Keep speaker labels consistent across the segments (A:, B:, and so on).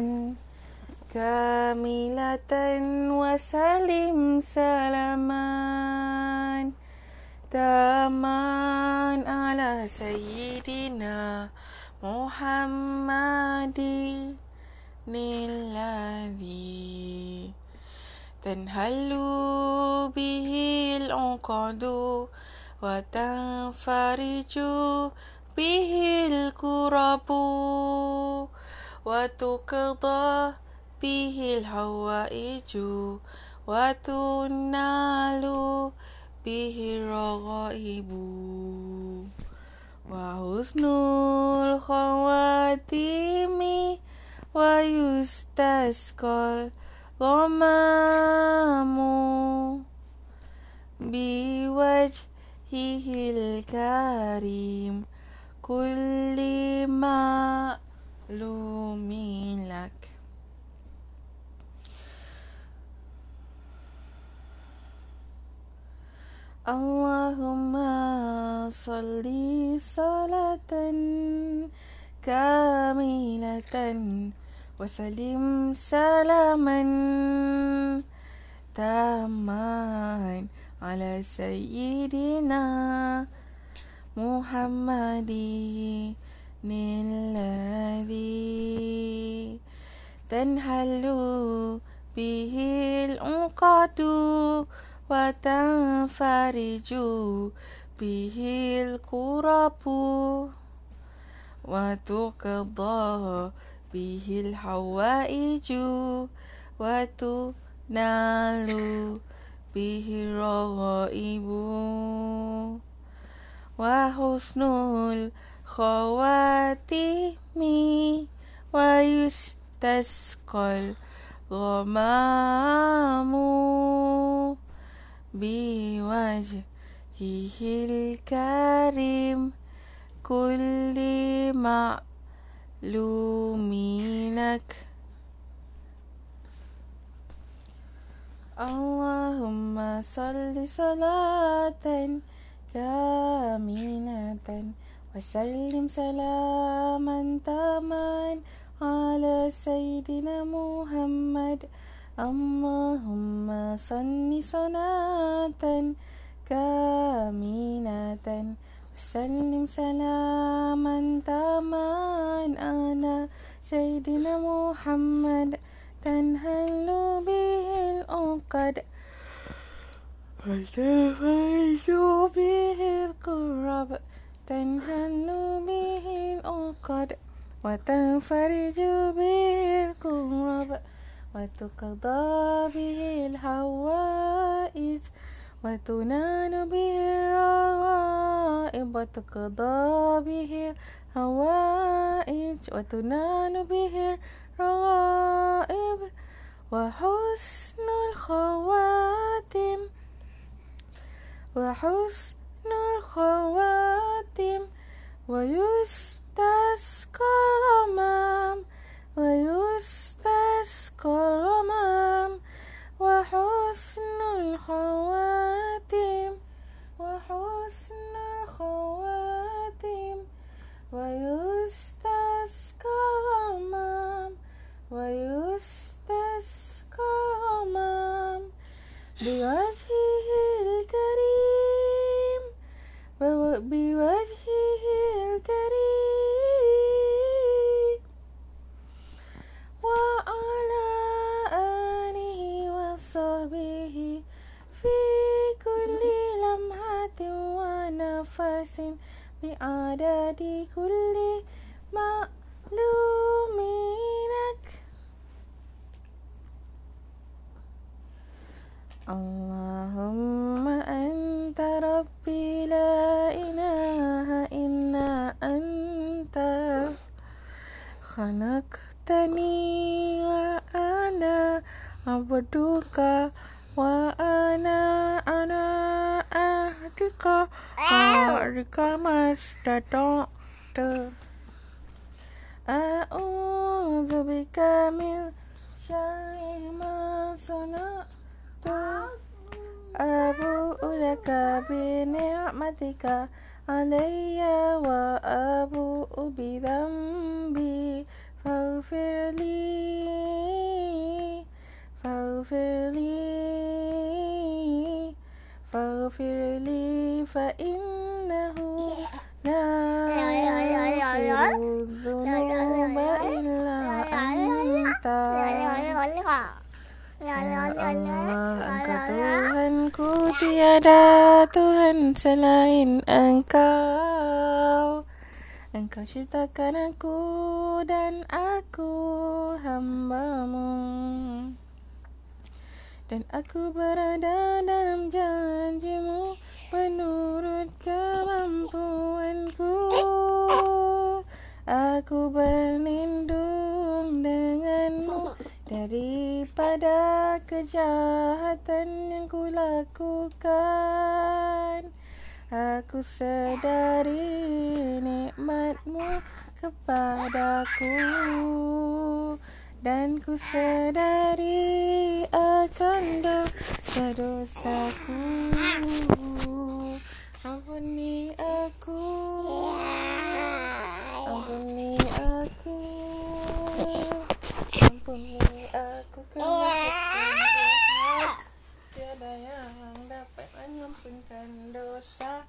A: صلاة كاملة وسلم سلاما تاما على سيدنا محمد الذي تنهل به العقد وتنفرج به الكرب وتقضى به الحوائج وتنال به الرغائب وحسن الخواتيم ويستسقى الغمام بوجهه الكريم كل معلوم لك اللهم صل صلاة كاملة وسلم سلاما تاما على سيدنا محمد الذي تنحل به العقد وتنفرج به الكرب وتقضى به الحوائج وتنال به الرغائب وحسن الخواتيم ويستسقى الغمام بوجهه الكريم كل معلوم لك اللهم صل صلاة كاملة وسلم سلاما تاما على سيدنا محمد. اللهم صل صلاة كاملة. وسلم سلاما تاما على سيدنا محمد. تنهل به العقد. وتنفرج به الكرب تنهل به العقد وتنفرج به الكرب وتقضى به الحوائج وتنال به الرغائب وتقضى به الحوائج وتنال به الرغائب وحسن الخواتم وحسن الخواتم ويستسقى الغمام ويستسقى الغمام وحسن الخواتم وحسن الخواتم ويستسقى وصحبه في كل لمحة ونفس بعدد كل معلومينك اللهم أنت ربي لا إله إلا أنت خلقتني عبدك وأنا أنا أهدك وأهدك ما استطعت أعوذ بك من شر ما صنعت أبوء لك بنعمتك علي وأبوء بذنبي فاغفر لي فاغفر لي فاغفر لي فإنه لا يغفر الذنوب إلا أنت Ya Allah, Engkau Tuhanku tiada Tuhan selain Engkau. Engkau ciptakan aku dan aku hambamu. dan aku berada dalam janjimu menurut kemampuanku. Aku berlindung denganmu daripada kejahatan yang ku lakukan. Aku sedari nikmatmu kepadaku dan ku sedari akan dosa-dosaku. Ampuni aku. Ampuni aku. Ampuni aku tiada yang dapat mengampunkan dosa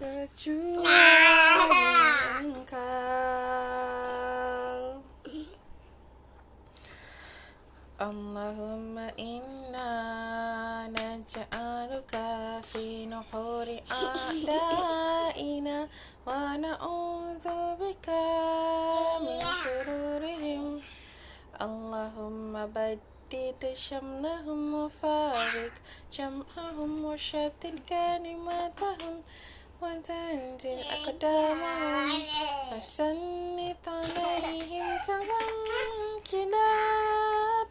A: kecuali Engkau. اللهم إنا نجعلك في نحور أعدائنا ونعوذ بك من شرورهم. اللهم بدد شملهم وفارق جمعهم وشتت كلماتهم وتنزل أقدامهم. وسنط عليهم كما كلاب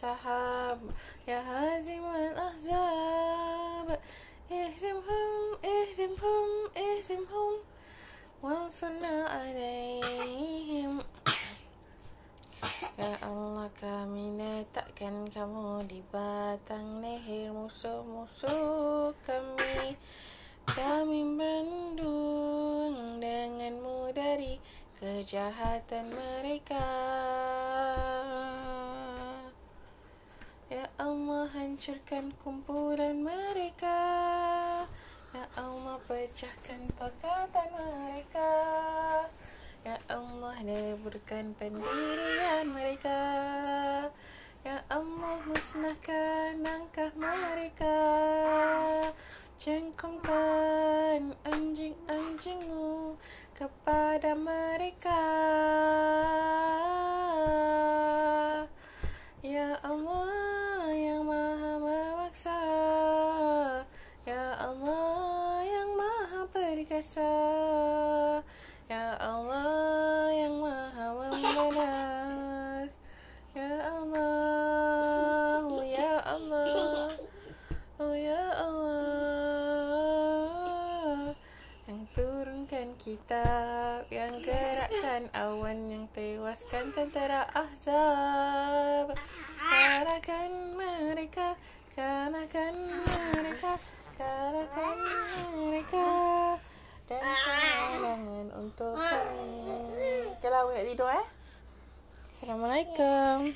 A: as-sahab ya hazim al-ahzab ihzimhum ihzimhum ihzimhum wansurna alaihim. Ya Allah kami letakkan kamu di batang leher musuh-musuh kami. Kami berlindung denganmu dari kejahatan mereka Allah hancurkan kumpulan mereka. Ya Allah pecahkan pakatan mereka. Ya Allah leburkan pendirian mereka. Ya Allah musnahkan langkah mereka. Cengkongkan anjing-anjingmu kepada mereka perkasa Ya Allah yang maha membalas Ya Allah Oh ya Allah. Oh ya Allah. Yang turunkan kitab Yang gerakkan awan Yang tewaskan tentera ahzab. Kalahkan mereka Kalahkan mereka Kalahkan mereka Dan kemenangan untuk kami. Okay lah, nak tidur eh. Assalamualaikum